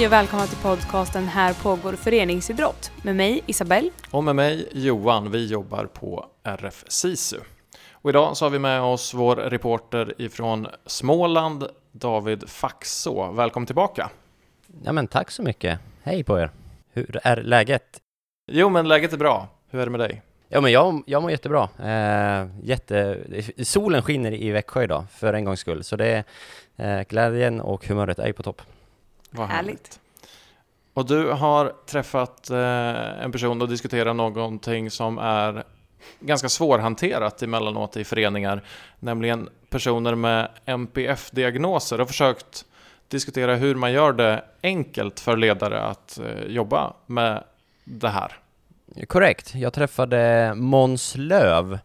Hej och välkomna till podcasten Här pågår föreningsidrott med mig Isabelle. Och med mig Johan, vi jobbar på RF SISU. Och idag så har vi med oss vår reporter ifrån Småland, David Faxå. Välkommen tillbaka! Ja men tack så mycket! Hej på er! Hur är läget? Jo men läget är bra. Hur är det med dig? Ja men jag, jag mår jättebra. Eh, jätte, solen skiner i Växjö idag för en gångs skull, så det är eh, glädjen och humöret är på topp. Vad härligt. härligt. Och du har träffat eh, en person och diskuterat någonting som är ganska svårhanterat emellanåt i föreningar, nämligen personer med MPF-diagnoser och försökt diskutera hur man gör det enkelt för ledare att eh, jobba med det här. Korrekt. Jag träffade Måns Löv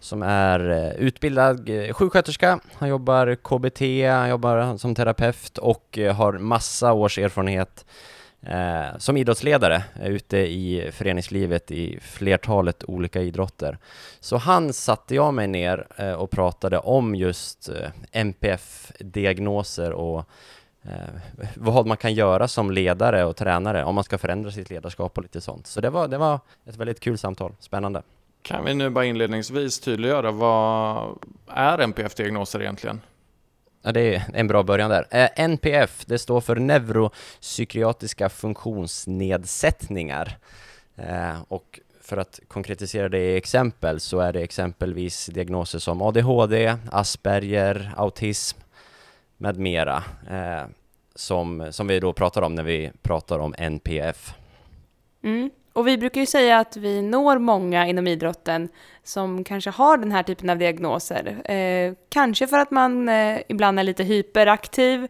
som är eh, utbildad eh, sjuksköterska. Han jobbar KBT, han jobbar som terapeut och eh, har massa års erfarenhet eh, som idrottsledare ute i föreningslivet i flertalet olika idrotter. Så han satte jag mig ner eh, och pratade om just eh, MPF-diagnoser och eh, vad man kan göra som ledare och tränare om man ska förändra sitt ledarskap och lite sånt. Så det var, det var ett väldigt kul samtal, spännande. Kan vi nu bara inledningsvis tydliggöra vad är NPF-diagnoser egentligen? Ja, det är en bra början där. Eh, NPF, det står för neuropsykiatriska funktionsnedsättningar. Eh, och för att konkretisera det i exempel så är det exempelvis diagnoser som ADHD, Asperger, autism med mera eh, som, som vi då pratar om när vi pratar om NPF. Mm. Och vi brukar ju säga att vi når många inom idrotten som kanske har den här typen av diagnoser. Eh, kanske för att man eh, ibland är lite hyperaktiv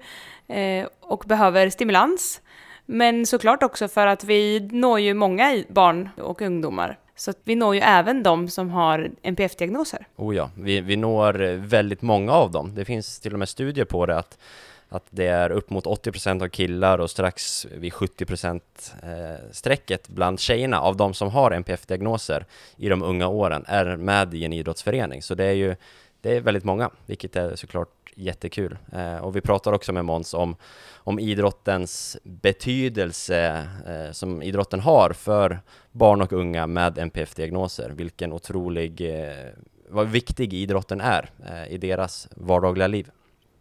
eh, och behöver stimulans. Men såklart också för att vi når ju många barn och ungdomar. Så vi når ju även de som har NPF-diagnoser. Oh ja, vi, vi når eh, väldigt många av dem. Det finns till och med studier på det att att det är upp mot 80% av killar och strax vid 70% eh, strecket bland tjejerna av de som har NPF-diagnoser i de unga åren är med i en idrottsförening. Så det är ju det är väldigt många, vilket är såklart jättekul. Eh, och vi pratar också med Måns om, om idrottens betydelse eh, som idrotten har för barn och unga med NPF-diagnoser. Vilken otrolig, eh, vad viktig idrotten är eh, i deras vardagliga liv.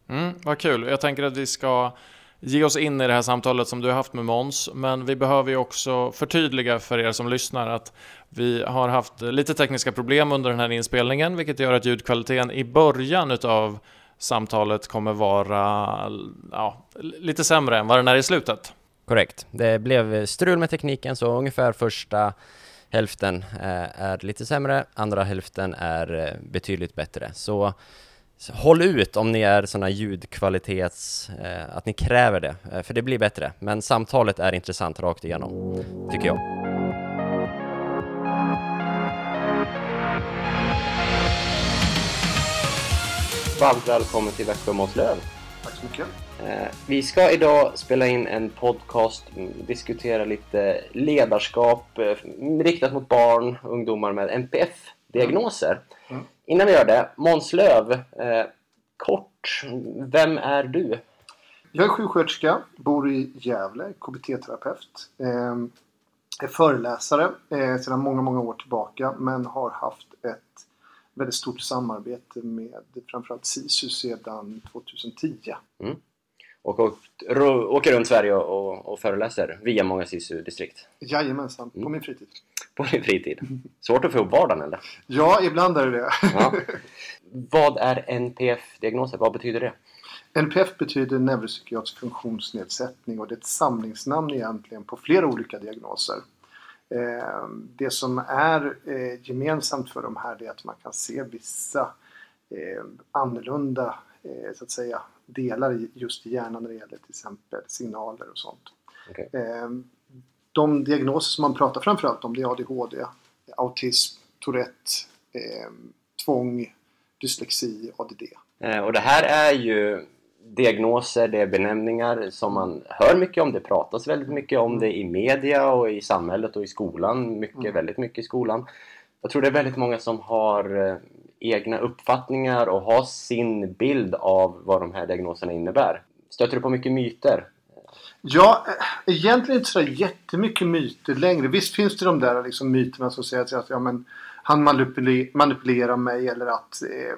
Mm, vad kul. Jag tänker att vi ska ge oss in i det här samtalet som du har haft med Måns. Men vi behöver ju också förtydliga för er som lyssnar att vi har haft lite tekniska problem under den här inspelningen, vilket gör att ljudkvaliteten i början utav samtalet kommer vara ja, lite sämre än vad den är i slutet. Korrekt. Det blev strul med tekniken, så ungefär första hälften eh, är lite sämre, andra hälften är eh, betydligt bättre. Så så håll ut om ni är sådana ljudkvalitets, eh, att ni kräver det, eh, för det blir bättre. Men samtalet är intressant rakt igenom, tycker jag. Varmt välkommen till Växjö Månslöv. Tack så mycket. Eh, vi ska idag spela in en podcast, diskutera lite ledarskap eh, riktat mot barn och ungdomar med NPF-diagnoser. Mm. Mm. Innan vi gör det, Måns Löv, eh, kort, vem är du? Jag är sjuksköterska, bor i Gävle, KBT-terapeut. Eh, är föreläsare eh, sedan många, många år tillbaka men har haft ett väldigt stort samarbete med framförallt SISU sedan 2010. Mm och åker runt Sverige och, och föreläser via många SISU-distrikt. Jajamensan, på mm. min fritid. På din fritid. Svårt att få ihop vardagen eller? Ja, ibland är det det. Ja. Vad är NPF-diagnoser? Vad betyder det? NPF betyder neuropsykiatrisk funktionsnedsättning och det är ett samlingsnamn egentligen på flera olika diagnoser. Eh, det som är eh, gemensamt för de här är att man kan se vissa eh, annorlunda så att säga delar just i hjärnan när det gäller till exempel signaler och sånt. Okay. De diagnoser som man pratar framförallt om det är ADHD, autism, Tourette, eh, tvång, dyslexi, ADD. Eh, och det här är ju diagnoser, det är benämningar som man hör mycket om. Det pratas väldigt mycket om det i media och i samhället och i skolan. Mycket, mm. väldigt mycket i skolan. Jag tror det är väldigt många som har eh, egna uppfattningar och ha sin bild av vad de här diagnoserna innebär. Stöter du på mycket myter? Ja, eh, egentligen inte så jättemycket myter längre. Visst finns det de där liksom myterna som säger att ja, men, han manipulerar mig eller att eh,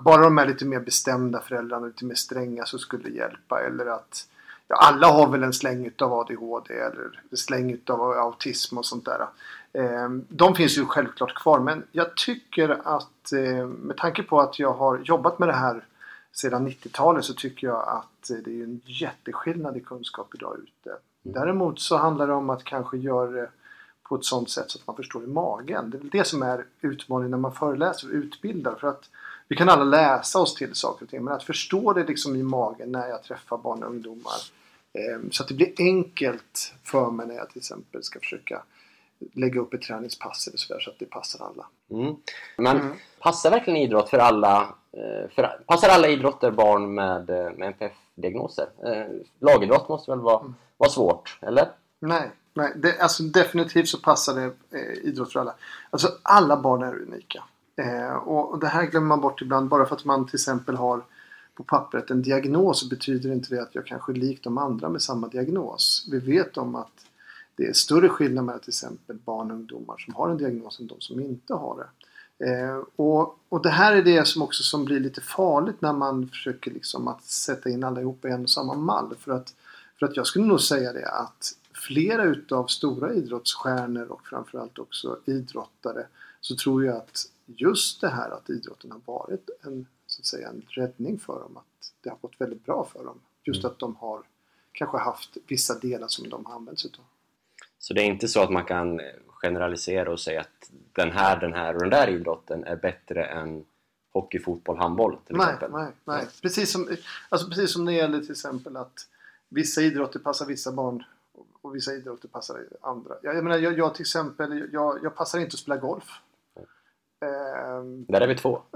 bara de är lite mer bestämda föräldrarna, lite mer stränga så skulle det hjälpa. Eller att ja, alla har väl en släng utav ADHD eller en släng utav autism och sånt där. Eh, de finns ju självklart kvar men jag tycker att eh, med tanke på att jag har jobbat med det här sedan 90-talet så tycker jag att det är en jätteskillnad i kunskap idag ute. Mm. Däremot så handlar det om att kanske göra det på ett sånt sätt så att man förstår i magen. Det är väl det som är utmaningen när man föreläser och utbildar. För att vi kan alla läsa oss till saker och ting men att förstå det liksom i magen när jag träffar barn och ungdomar. Eh, så att det blir enkelt för mig när jag till exempel ska försöka lägga upp ett träningspass eller sådär så att det passar alla. Mm. Men mm. passar verkligen idrott för alla? Eh, för, passar alla idrotter barn med, eh, med NPF-diagnoser? Lagidrott måste väl vara, mm. vara svårt, eller? Nej, nej det, alltså definitivt så passar det eh, idrott för alla. Alltså alla barn är unika. Eh, och, och, det här glömmer man bort ibland bara för att man till exempel har på pappret en diagnos betyder inte det att jag kanske är lik de andra med samma diagnos. Vi vet om att det är större skillnad mellan till exempel barn och ungdomar som har en diagnos än de som inte har det. Eh, och, och det här är det som också som blir lite farligt när man försöker liksom att sätta in allihopa i en och samma mall. För att, för att jag skulle nog säga det att flera utav stora idrottsstjärnor och framförallt också idrottare så tror jag att just det här att idrotten har varit en, så att säga, en räddning för dem. Att det har gått väldigt bra för dem. Just mm. att de har kanske haft vissa delar som de har använt sig av. Så det är inte så att man kan generalisera och säga att den här, den här och den där idrotten är bättre än hockey, fotboll, handboll till nej, exempel? Nej, nej. Precis som, alltså precis som det gäller till exempel att vissa idrotter passar vissa barn och vissa idrotter passar andra. Jag, jag menar, jag, jag till exempel, jag, jag passar inte att spela golf. Um, Där är vi två.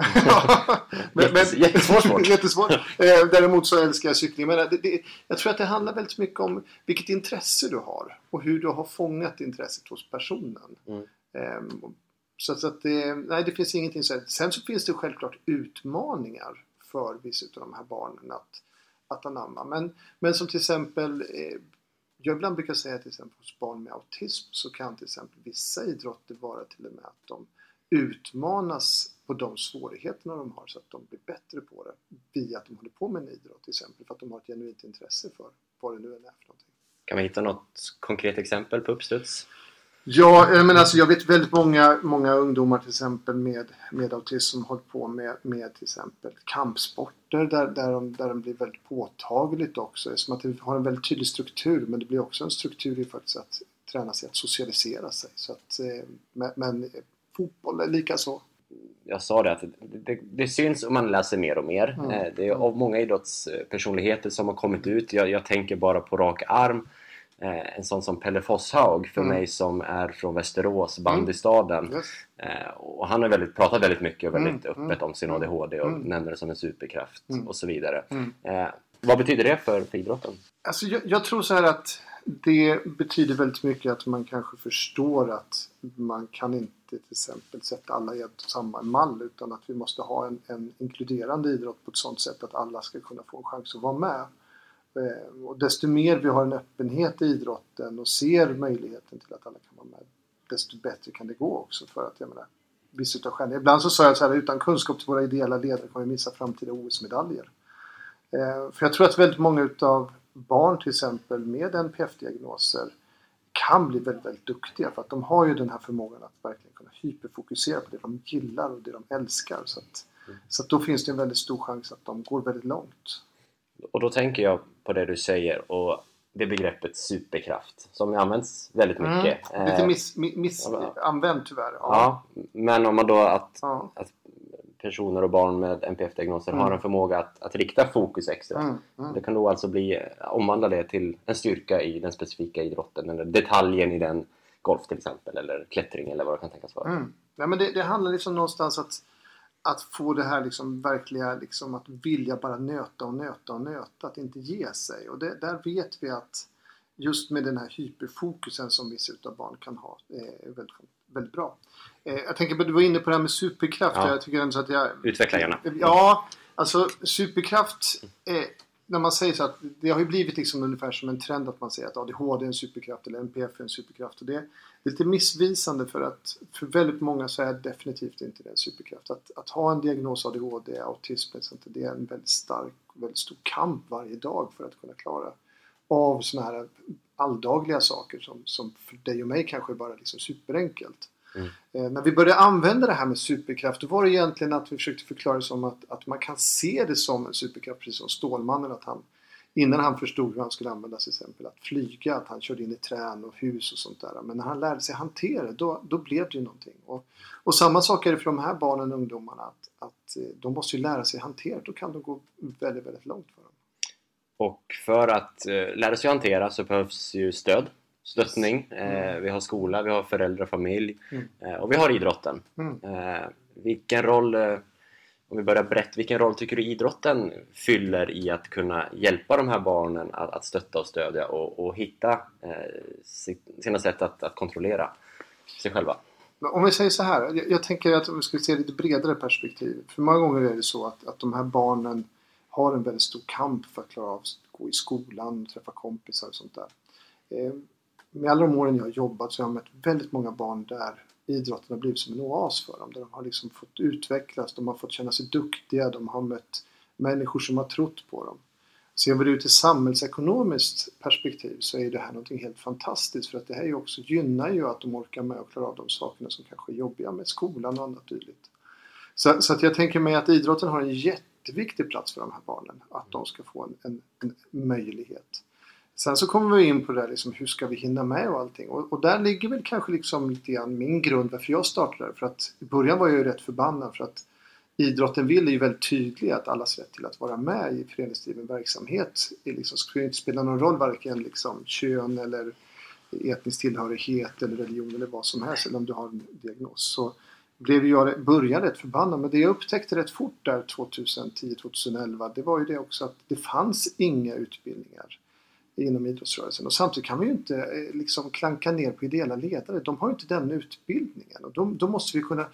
men, men, jättesvår sport. jättesvår. Eh, däremot så älskar jag cykling. Men det, det, jag tror att det handlar väldigt mycket om vilket intresse du har och hur du har fångat intresset hos personen. Mm. Eh, så, så, att det, nej, det finns ingenting så. Sen så finns det självklart utmaningar för vissa av de här barnen att, att anamma. Men, men som till exempel eh, jag ibland brukar säga till exempel hos barn med autism så kan till exempel vissa idrotter vara till och med att de utmanas på de svårigheterna de har så att de blir bättre på det via att de håller på med en idrott till exempel för att de har ett genuint intresse för vad det nu än är för någonting. Kan vi hitta något konkret exempel på uppstuds? Ja, men alltså jag vet väldigt många, många ungdomar till exempel med, med autism som håller på med, med till exempel kampsporter där, där, de, där de blir väldigt påtagligt också. Som att det har en väldigt tydlig struktur men det blir också en struktur i faktiskt att träna sig att socialisera sig. Så att, eh, men fotboll är lika så. Jag sa det att det, det, syns om man läser mer och mer. Mm. Det är av många idrottspersonligheter som har kommit ut. Jag, jag tänker bara på rak arm. En sån som Pelle Fosshaug för mm. mig som är från Västerås, bandystaden. Mm. Yes. Och han har väldigt, pratat väldigt mycket och väldigt mm. öppet om sin ADHD och mm. nämner det som en superkraft mm. och så vidare. Eh, vad betyder det för, för idrotten? Alltså jag, jag tror så här att det betyder väldigt mycket att man kanske förstår att man kan inte till exempel sätta alla i samma mall utan att vi måste ha en, en, inkluderande idrott på ett sådant sätt att alla ska kunna få en chans att vara med. Eh, och desto mer vi har en öppenhet i idrotten och ser möjligheten till att alla kan vara med desto bättre kan det gå också för att jag menar vissa utav stjärnorna. Ibland så sa jag så här utan kunskap till våra ideella ledare kommer vi missa framtida OS-medaljer. Eh, för jag tror att väldigt många utav barn till exempel med NPF-diagnoser kan bli väldigt, väldigt duktiga för att de har ju den här förmågan att verkligen kunna hyperfokusera på det de gillar och det de älskar. Så, att, mm. så att då finns det en väldigt stor chans att de går väldigt långt. Och då tänker jag på det du säger och det begreppet superkraft som används väldigt mycket. Mm. Lite missanvänt miss, miss tyvärr. Ja. ja. men om man då att, ja. att personer och barn med NPF-diagnoser mm. har en förmåga att, att rikta fokus extra. Mm. Mm. Det kan då alltså bli, omvandla det till en styrka i den specifika idrotten eller detaljen i den golf till exempel eller klättring eller vad det kan tänkas vara. Mm. Ja, men det, det handlar liksom någonstans att att få det här liksom verkliga liksom att vilja bara nöta och nöta och nöta, att inte ge sig. Och det, där vet vi att just med den här hyperfokusen som vissa utav barn kan ha är väldigt, väldigt bra. Eh, jag tänker på, du var inne på det här med superkraft. Ja. Jag tycker ändå att jag... Utveckla gärna. Ja, alltså superkraft. Eh, när man säger så att det har ju blivit liksom ungefär som en trend att man säger att ADHD är en superkraft eller NPF är en superkraft. Och det, är lite missvisande för att för väldigt många så är det definitivt inte det en superkraft. Att, att ha en diagnos ADHD, autism, det är en väldigt stark, väldigt stor kamp varje dag för att kunna klara av sådana här alldagliga saker som, som för dig och mig kanske är bara liksom superenkelt. Mm. Eh, när vi började använda det här med superkraft då var det egentligen att vi försökte förklara det som att, att man kan se det som en superkraft precis som Stålmannen att han innan han förstod hur han skulle använda till exempel att flyga, att han körde in i trän och hus och sånt där. Men när han lärde sig hantera det, då, då blev det ju någonting. Och, och samma sak är det för de här barnen och ungdomarna att, att eh, de måste ju lära sig hantera Då kan de gå väldigt, väldigt långt. Och för att eh, lära sig hantera så behövs ju stöd stöttning. Mm. vi har skola, vi har föräldrar, familj mm. Eh, och vi har idrotten. Mm. Eh, vilken roll, om vi börjar brett, vilken roll tycker du idrotten fyller i att kunna hjälpa de här barnen att, att stötta och stödja och, och hitta sina sätt att, att kontrollera sig själva? Om vi säger så här, jag, jag tänker att vi ska se lite bredare perspektiv. För många gånger är det så att, att de här barnen har en väldigt stor kamp för att klara av att gå i skolan, träffa kompisar och sånt där eh, med alla de åren jag har jobbat så har jag mött väldigt många barn där idrotten har blivit som en oas för dem. Där de har liksom fått utvecklas, de har fått känna sig duktiga, de har mött människor som har trott på dem. Ser vi det ur ett samhällsekonomiskt perspektiv så är det här någonting helt fantastiskt för att det här ju också gynnar ju att de orkar med och klarar av de sakerna som kanske är jobbiga med skolan och annat dylikt. Så, så, att jag tänker mig att idrotten har en jätte jätteviktig plats för de här barnen. Att de ska få en, en, en möjlighet. Sen så kommer vi in på det där liksom, hur ska vi hinna med och allting. Och, och där ligger väl kanske liksom lite grann min grund varför jag startade. För att i början var jag ju rätt förbannad för att idrotten vill är ju väldigt tydlig att allas rätt till att vara med i föreningsdriven verksamhet. Det liksom, skulle inte spela någon roll varken liksom kön eller etnisk tillhörighet eller religion eller vad som helst eller om du har en diagnos. Så blev jag början rätt förbannad men det jag upptäckte rätt fort där 2010-2011 det var ju det också att det fanns inga utbildningar inom idrottsrörelsen. Och samtidigt kan vi ju inte eh, liksom klanka ner på ideella ledare. De har ju inte den utbildningen. Och då, då måste vi kunna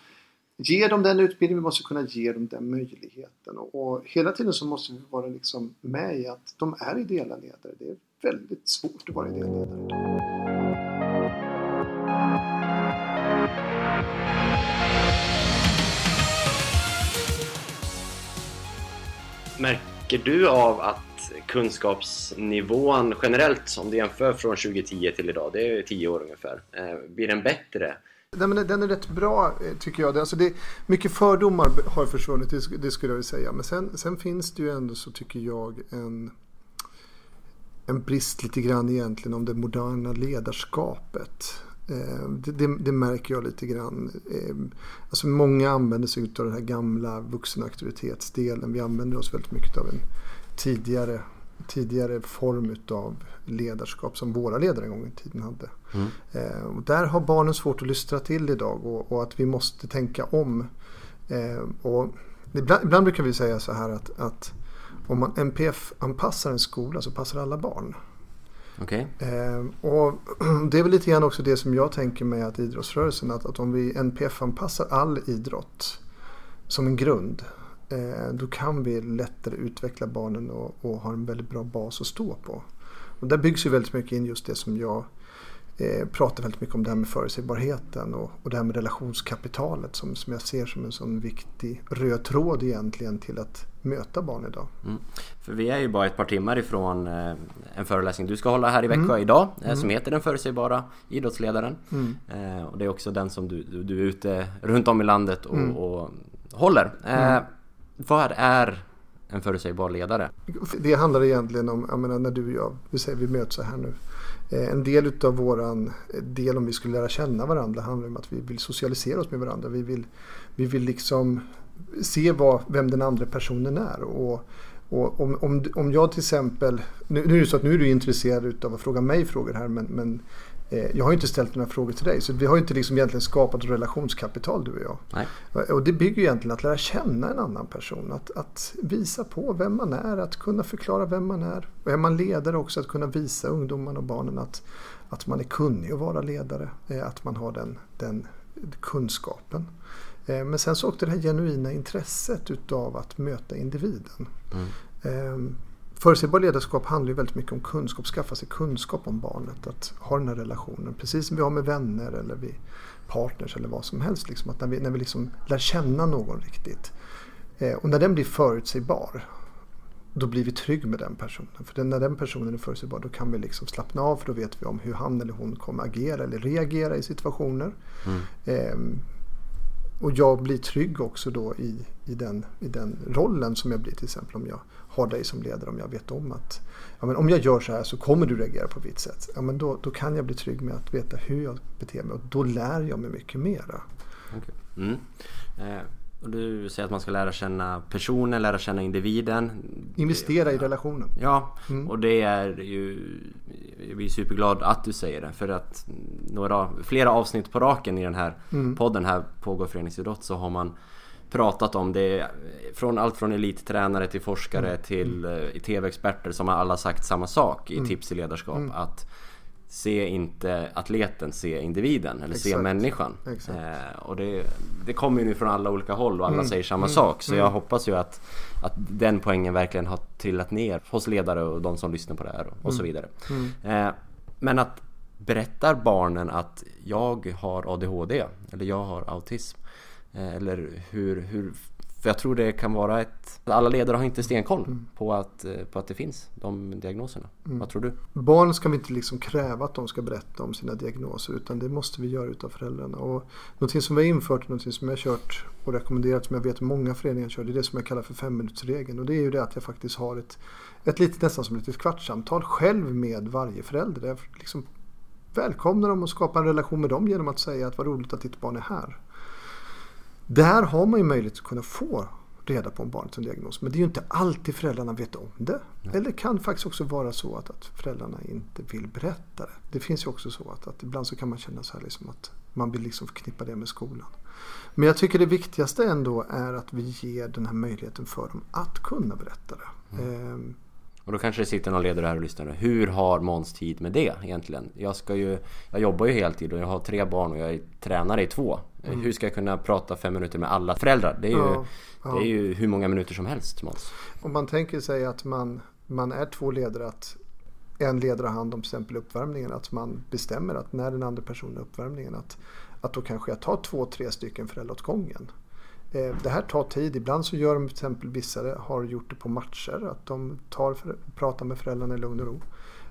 ge dem den utbildningen, vi måste kunna ge dem den möjligheten. Och, och, hela tiden så måste vi vara liksom med i att de är ideella ledare. Det är väldigt svårt att vara ideell ledare idag. Märker du av att kunskapsnivån generellt, om du jämför från 2010 till idag, det är 10 år ungefär, eh, blir den bättre? Nej, men den är rätt bra eh, tycker jag. Alltså det, mycket fördomar har försvunnit, det, det skulle jag vilja säga. Men sen, sen, finns det ju ändå så tycker jag en, en brist lite grann egentligen om det moderna ledarskapet. Eh, det, det, det, märker jag lite grann. Alltså många använder sig av den här gamla vuxenaktivitetsdelen. Vi använder oss väldigt mycket av en tidigare, tidigare form av ledarskap som våra ledare en gång i tiden hade. Mm. Eh, och där har barnen svårt att lystra till idag och, och att vi måste tänka om. Eh, och ibland, ibland, brukar vi säga så här att, att om man NPF-anpassar en skola så passar alla barn. Okay. Eh, och det är väl lite grann också det som jag tänker mig att idrottsrörelsen, att, att om vi NPF-anpassar all idrott som en grund Eh, då kan vi lättare utveckla barnen och, och ha en väldigt bra bas att stå på. Och där byggs ju väldigt mycket in just det som jag eh, pratar väldigt mycket om det här med förutsägbarheten och, och det här med relationskapitalet som, som jag ser som en sån viktig röd tråd egentligen till att möta barn idag. Mm. För vi är ju bara ett par timmar ifrån eh, en föreläsning du ska hålla här i Växjö mm. idag eh, mm. som heter Den förutsägbara idrottsledaren. Mm. Och det är också den som du, du, du är ute runt om i landet och, mm. och håller. Mm. Vad är en förutsägbar ledare? Det handlar egentligen om, jag menar när du och jag, vi säger vi möts så här nu. Eh, en del utav våran eh, del om vi skulle lära känna varandra handlar om att vi vill socialisera oss med varandra. Vi vill, vi vill liksom se vad, vem den andra personen är. Och, och om, om, om jag till exempel, nu, nu är det så att nu är du intresserad av att fråga mig frågor här men, men jag har inte ställt några frågor till dig så vi har inte liksom egentligen skapat relationskapital du och jag. Nej. Och det bygger egentligen att lära känna en annan person. Att, att, visa på vem man är, att kunna förklara vem man är. Och är man ledare också att kunna visa ungdomarna och barnen att, att man är kunnig att vara ledare. Eh, att man har den, den kunskapen. Eh, men sen så också det här genuina intresset utav att möta individen. Mm. Ehm, Förutsägbar ledarskap handlar ju väldigt mycket om kunskap, skaffa sig kunskap om barnet, att ha den här relationen. Precis som vi har med vänner eller vi partners eller vad som helst. Liksom, att när vi, när vi liksom lär känna någon riktigt. Eh, och när den blir förutsägbar, då blir vi trygg med den personen. För när den personen är förutsägbar då kan vi liksom slappna av för då vet vi om hur han eller hon kommer agera eller reagera i situationer. Mm. Eh, och jag blir trygg också då i, i, den, i den rollen som jag blir till exempel om jag har dig som ledare. Om jag vet om att ja, men om jag gör så här så kommer du reagera på ett sätt. Ja, men då, då kan jag bli trygg med att veta hur jag beter mig och då lär jag mig mycket mera. Okay. Mm. Eh, och du säger att man ska lära känna personen, lära känna individen. Investera i relationen. Ja, mm. och det är ju... Jag blir superglad att du säger det. För att några, flera avsnitt på raken i den här mm. podden här Pågår föreningsidrott så har man pratat om det från allt från elittränare till forskare mm. till uh, TV-experter som har alla sagt samma sak i mm. tips i ledarskap. Mm. Att se inte atleten, se individen eller Exakt. se människan. Eh, och det, det kommer ju nu från alla olika håll och alla mm. säger samma mm. sak. Så jag mm. hoppas ju att, att den poängen verkligen har trillat ner hos ledare och de som lyssnar på det här och, och så vidare. Eh, men att berättar barnen att jag har ADHD eller jag har autism Eh, eller hur, hur för jag tror det kan vara ett... Alla ledare har inte stenkoll mm. på, att, eh, på att det finns de diagnoserna. Mm. Vad tror du? Barn ska vi inte liksom kräva att de ska berätta om sina diagnoser utan det måste vi göra utav föräldrarna. Och någonting som vi har infört, någonting som jag har kört och rekommenderat som jag vet många föreningar kör, det är det som jag kallar för femminutersregeln. Och det är ju det att jag faktiskt har ett, ett litet, nästan som ett litet kvartssamtal själv med varje förälder. Jag liksom välkomnar dem och skapar en relation med dem genom att säga att vad roligt att ditt barn är här. Där har man ju möjlighet att kunna få reda på om barnet har en diagnos. Men det är ju inte alltid föräldrarna vet om det. Nej. Eller det kan faktiskt också vara så att, att föräldrarna inte vill berätta det. Det finns ju också så att, att ibland så kan man känna så här liksom att man vill liksom förknippa det med skolan. Men jag tycker det viktigaste ändå är att vi ger den här möjligheten för dem att kunna berätta det. Mm. Ehm, och då kanske det sitter någon ledare här och lyssnar. Hur har Måns tid med det egentligen? Jag, ska ju, jag jobbar ju heltid och jag har tre barn och jag är tränare i två. Mm. Hur ska jag kunna prata fem minuter med alla föräldrar? Det är ju, ja, ja. Det är ju hur många minuter som helst Måns. Om man tänker sig att man, man är två ledare, att en ledare har hand om till exempel uppvärmningen. Att man bestämmer att när den andra personen har uppvärmningen att, att då kanske jag tar två, tre stycken föräldrar åt gången. Eh, det här tar tid. Ibland så gör de till exempel vissa har gjort det på matcher. Att de tar, pratar med föräldrarna i lugn och ro.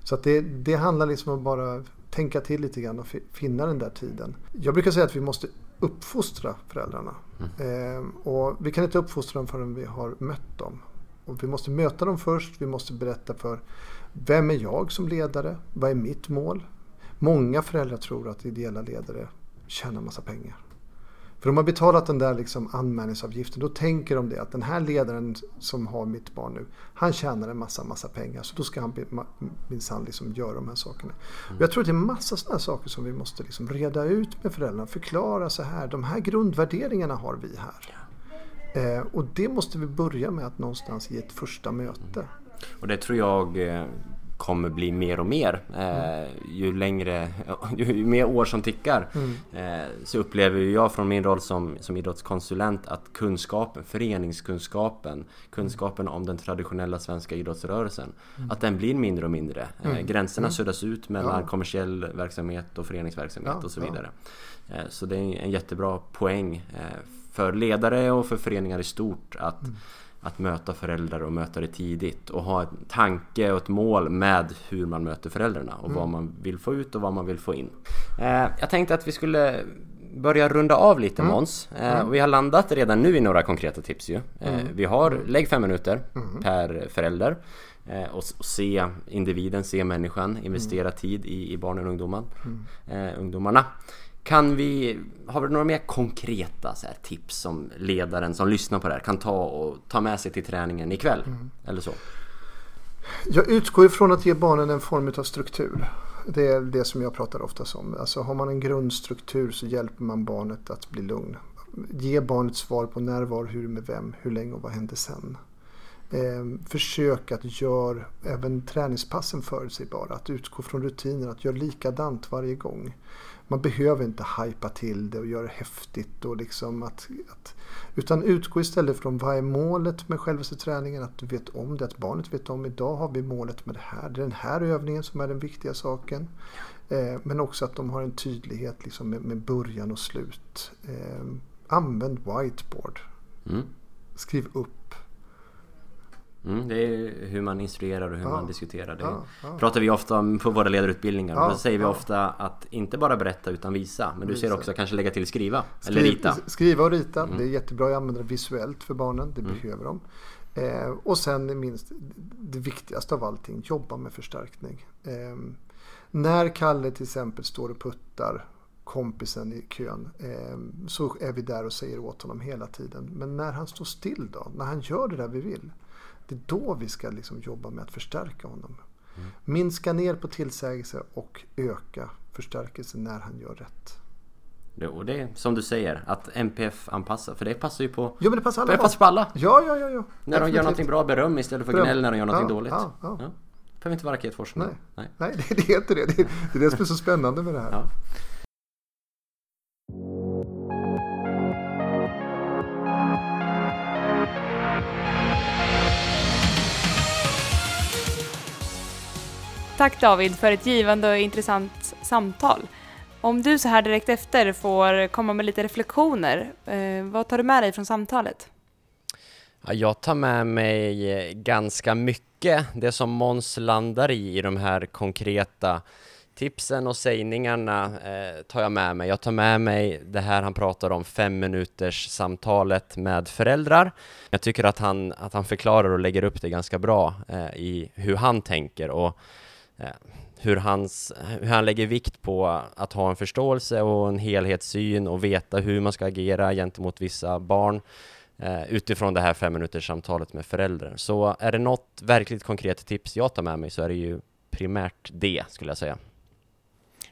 Så att det, det handlar liksom om att bara tänka till lite grann och finna den där tiden. Jag brukar säga att vi måste uppfostra föräldrarna. Mm. Eh, och vi kan inte uppfostra dem förrän vi har mött dem. Och vi måste möta dem först. Vi måste berätta för vem är jag som ledare? Vad är mitt mål? Många föräldrar tror att ideella ledare tjänar massa pengar. För de har betalat den där liksom anmälningsavgiften. Då tänker de det att den här ledaren som har mitt barn nu. Han tjänar en massa, massa pengar. Så då ska han minsann liksom göra de här sakerna. Mm. jag tror att det är massa sådana saker som vi måste liksom reda ut med föräldrarna. Förklara så här. De här grundvärderingarna har vi här. Eh, och det måste vi börja med att någonstans i ett första möte. Och det tror jag eh, kommer bli mer och mer. Eh, ju längre, ju mer år som tickar mm. eh, så upplever jag från min roll som, som idrottskonsulent att kunskapen, föreningskunskapen, kunskapen om den traditionella svenska idrottsrörelsen, mm. att den blir mindre och mindre. Eh, mm. gränserna mm. suddas ut mellan ja. kommersiell verksamhet och föreningsverksamhet ja, och så vidare. Ja. Eh, så det är en jättebra poäng eh, för ledare och för föreningar i stort att mm att möta föräldrar och möta det tidigt och ha en tanke och ett mål med hur man möter föräldrarna och mm. vad man vill få ut och vad man vill få in. Eh, jag tänkte att vi skulle börja runda av lite mm. Måns. Eh, mm. Vi har landat redan nu i några konkreta tips ju. Eh, mm. Vi har, lägg fem minuter mm. per förälder eh, och, och, se individen, se människan, investera mm. tid i, i barnen och ungdomar, eh, ungdomarna. Kan vi, har vi några mer konkreta här, tips som ledaren som lyssnar på det här kan ta och ta med sig till träningen ikväll? Mm. Eller så? Jag utgår ifrån att ge barnen en form av struktur. Det är det som jag pratar oftast om. Alltså har man en grundstruktur så hjälper man barnet att bli lugn. Ge barnet svar på när, var, hur, med vem, hur länge och vad hände sen. Eh, försök att göra även träningspassen förutsägbara. Att utgå från rutiner, att göra likadant varje gång. Man behöver inte hypa till det och göra det häftigt. Och liksom att, att, utan utgå istället från vad är målet med själva träningen. Att du vet om det, att barnet vet om idag har vi målet med det här. Det är den här övningen som är den viktiga saken. Eh, men också att de har en tydlighet liksom med, med början och slut. Eh, använd whiteboard. Mm. Skriv upp Mm, det är hur man instruerar och hur Ja. man diskuterar. Det Ja, ja. pratar vi ofta om på våra ledarutbildningar. Ja, Då säger vi ofta att inte bara berätta utan visa. Men du ser Visa. också kanske lägga till skriva. Eller Skriv- rita. Skriva och rita. Mm. Det är jättebra att använda det visuellt för barnen. Det behöver de. Eh, och sen minst det viktigaste av allting, jobba med förstärkning. Eh, när Kalle till exempel står och puttar kompisen i kön eh, så är vi där och säger åt honom hela tiden. Men när han står still då? När han gör det där vi vill? Det är då vi ska liksom jobba med att förstärka honom. Minska ner på tillsägelse och öka förstärkelse när han gör rätt. Och det är som du säger, att MPF anpassa. För det passar ju på... Ja men det passar alla Det passar på alla. Ja, ja, ja. ja. När de gör någonting bra, beröm istället för Beröm. gnäll när de gör någonting Ja, dåligt. ja, ja. Ja. behöver inte vara raketforskning. Nej. Nej. Nej, det, det är inte det. Det är, det är det som är så spännande med det här. Ja. Tack David för ett givande och intressant samtal. Om du så här direkt efter får komma med lite reflektioner, eh, vad tar du med dig från samtalet? Ja, jag tar med mig eh, ganska mycket. Det som Måns landar i, i de här konkreta tipsen och sägningarna eh, tar jag med mig. Jag tar med mig det här han pratar om, fem minuters samtalet med föräldrar. Jag tycker att han, att han förklarar och lägger upp det ganska bra eh, i hur han tänker och Eh, hur, hans, hur han lägger vikt på att ha en förståelse och en helhetssyn och veta hur man ska agera gentemot vissa barn eh, utifrån det här fem minuters samtalet med föräldrar. Så är det något verkligt konkret tips jag tar med mig så är det ju primärt det skulle jag säga.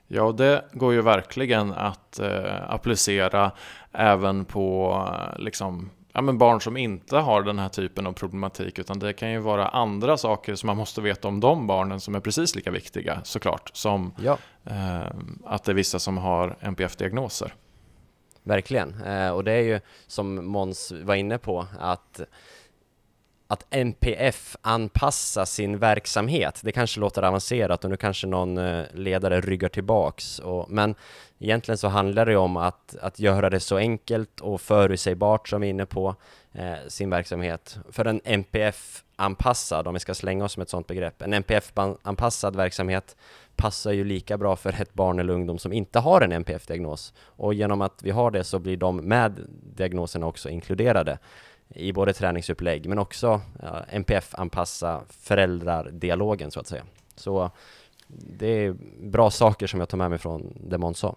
Ja, det går ju verkligen att eh, applicera även på eh, liksom, ja, men barn som inte har den här typen av problematik, utan det kan ju vara andra saker som man måste veta om de barnen som är precis lika viktiga såklart, som Ja, eh, att det är vissa som har NPF-diagnoser. verkligen. Eh, och det är ju som Måns var inne på att att NPF anpassa sin verksamhet. Det kanske låter avancerat och nu kanske någon eh, ledare ryggar tillbaks. Och, men egentligen så handlar det om att, att göra det så enkelt och förutsägbart som vi är inne på eh, sin verksamhet. För en NPF-anpassad, om vi ska slänga oss med ett sådant begrepp, en NPF-anpassad verksamhet passar ju lika bra för ett barn eller ungdom som inte har en NPF-diagnos. Och genom att vi har det så blir de med diagnoserna också inkluderade i både träningsupplägg men också ja, NPF-anpassa föräldrardialogen så att säga. Så det är bra saker som jag tar med mig från det Måns sa.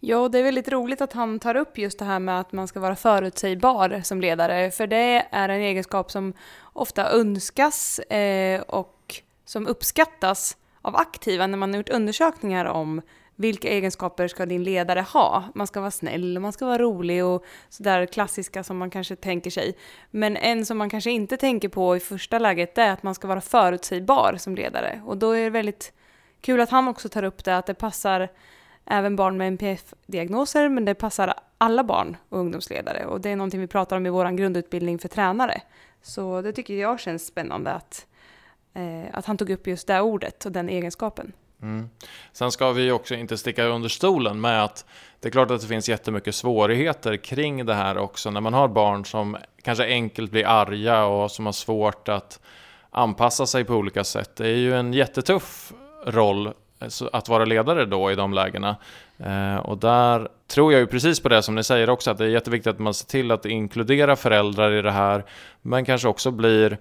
Ja, och det är väldigt roligt att han tar upp just det här med att man ska vara förutsägbar som ledare, för det är en egenskap som ofta önskas eh, och som uppskattas av aktiva när man har gjort undersökningar om vilka egenskaper ska din ledare ha? Man ska vara snäll och man ska vara rolig och sådär klassiska som man kanske tänker sig. Men en som man kanske inte tänker på i första läget det är att man ska vara förutsägbar som ledare. Och då är det väldigt kul att han också tar upp det, att det passar även barn med NPF-diagnoser, men det passar alla barn och ungdomsledare. Och det är någonting vi pratar om i vår grundutbildning för tränare. Så det tycker jag känns spännande att, eh, att han tog upp just det ordet och den egenskapen. Mm. Sen ska vi också inte sticka under stolen med att det är klart att det finns jättemycket svårigheter kring det här också när man har barn som kanske enkelt blir arga och som har svårt att anpassa sig på olika sätt. Det är ju en jättetuff roll eh, att vara ledare då i de lägena. Eh, och där tror jag ju precis på det som ni säger också att det är jätteviktigt att man ser till att inkludera föräldrar i det här men kanske också blir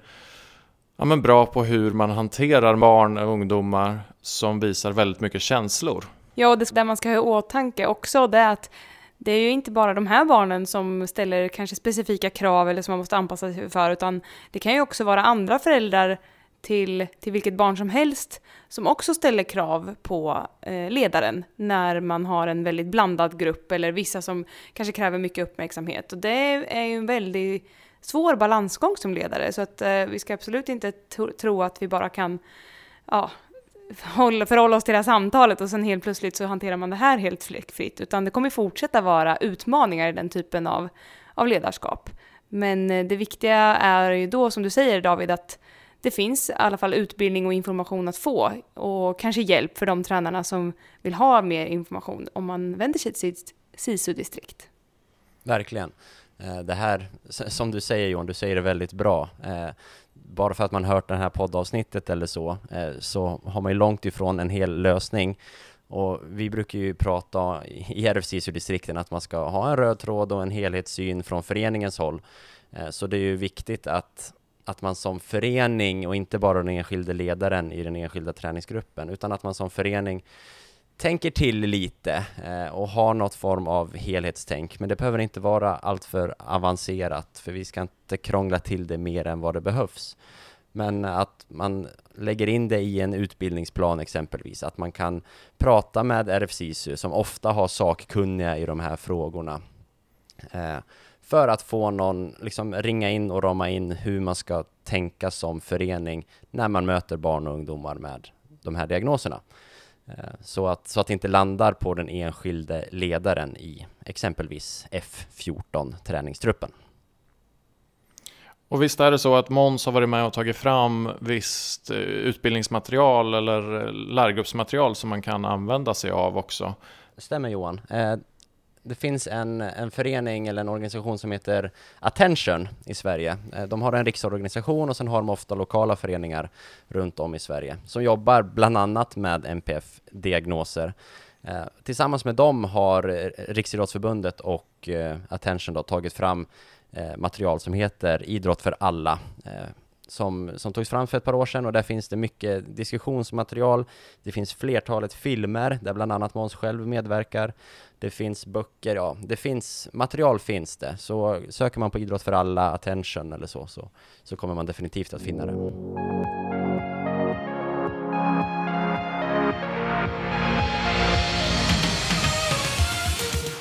ja, men bra på hur man hanterar barn och ungdomar som visar väldigt mycket känslor. Ja, och det där man ska ha i åtanke också, det är att det är ju inte bara de här barnen som ställer kanske specifika krav eller som man måste anpassa sig för, utan det kan ju också vara andra föräldrar till, till vilket barn som helst som också ställer krav på eh, ledaren när man har en väldigt blandad grupp eller vissa som kanske kräver mycket uppmärksamhet. Och det är ju en väldigt svår balansgång som ledare. Så att eh, vi ska absolut inte tro att vi bara kan ja, förhålla oss till det här samtalet och sen helt plötsligt så hanterar man det här helt fläckfritt. Utan det kommer fortsätta vara utmaningar i den typen av, av ledarskap. Men eh, det viktiga är ju då, som du säger David, att det finns i alla fall utbildning och information att få och kanske hjälp för de tränarna som vill ha mer information om man vänder sig till sitt SISU-distrikt. Verkligen. Eh, det här, som du säger Johan, du säger det väldigt bra. Eh, bara för att man hört det här poddavsnittet eller så, eh, så har man ju långt ifrån en hel lösning. Och vi brukar ju prata i RFSISU-distrikten att man ska ha en röd tråd och en helhetssyn från föreningens håll. Så det är ju viktigt att att man som förening och inte bara den enskilde ledaren i den enskilda träningsgruppen utan att man som förening tänker till lite eh, och har något form av helhetstänk. Men det behöver inte vara alltför avancerat för vi ska inte krångla till det mer än vad det behövs. Men att man lägger in det i en utbildningsplan exempelvis, att man kan prata med RFSISU som ofta har sakkunniga i de här frågorna. Eh, för att få någon, liksom ringa in och rama in hur man ska tänka som förening när man möter barn och ungdomar med de här diagnoserna. Eh, så att, så att det inte landar på den enskilde ledaren i exempelvis F14 träningstruppen. Och visst är det så att Måns har varit med och tagit fram visst eh, utbildningsmaterial eller lärgruppsmaterial som man kan använda sig av också? Stämmer Johan. Det finns en, en förening eller en organisation som heter Attention i Sverige. Eh, de har en riksorganisation och sen har de ofta lokala föreningar runt om i Sverige som jobbar bland annat med NPF-diagnoser. Eh, tillsammans med dem har eh, Riksidrottsförbundet och eh, Attention då tagit fram eh, material som heter Idrott för alla som, som togs fram för ett par år sedan och där finns det mycket diskussionsmaterial. Det finns flertalet filmer där bland annat Måns själv medverkar. Det finns böcker, ja, det finns material finns det. Så söker man på idrott för alla, attention eller så, så, så kommer man definitivt att finna det.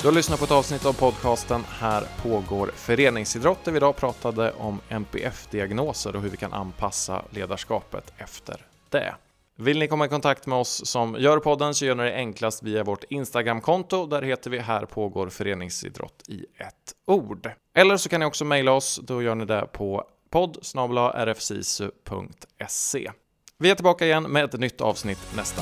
Du har lyssnat på ett avsnitt av podcasten Här pågår föreningsidrott där vi idag pratade om NPF-diagnoser och hur vi kan anpassa ledarskapet efter det. Vill ni komma i kontakt med oss som gör podden så gör ni det enklast via vårt Instagramkonto. Där heter vi Här pågår föreningsidrott i ett ord. Eller så kan ni också mejla oss. Då gör ni det på podd rfsisu.se. Vi är tillbaka igen med ett nytt avsnitt nästa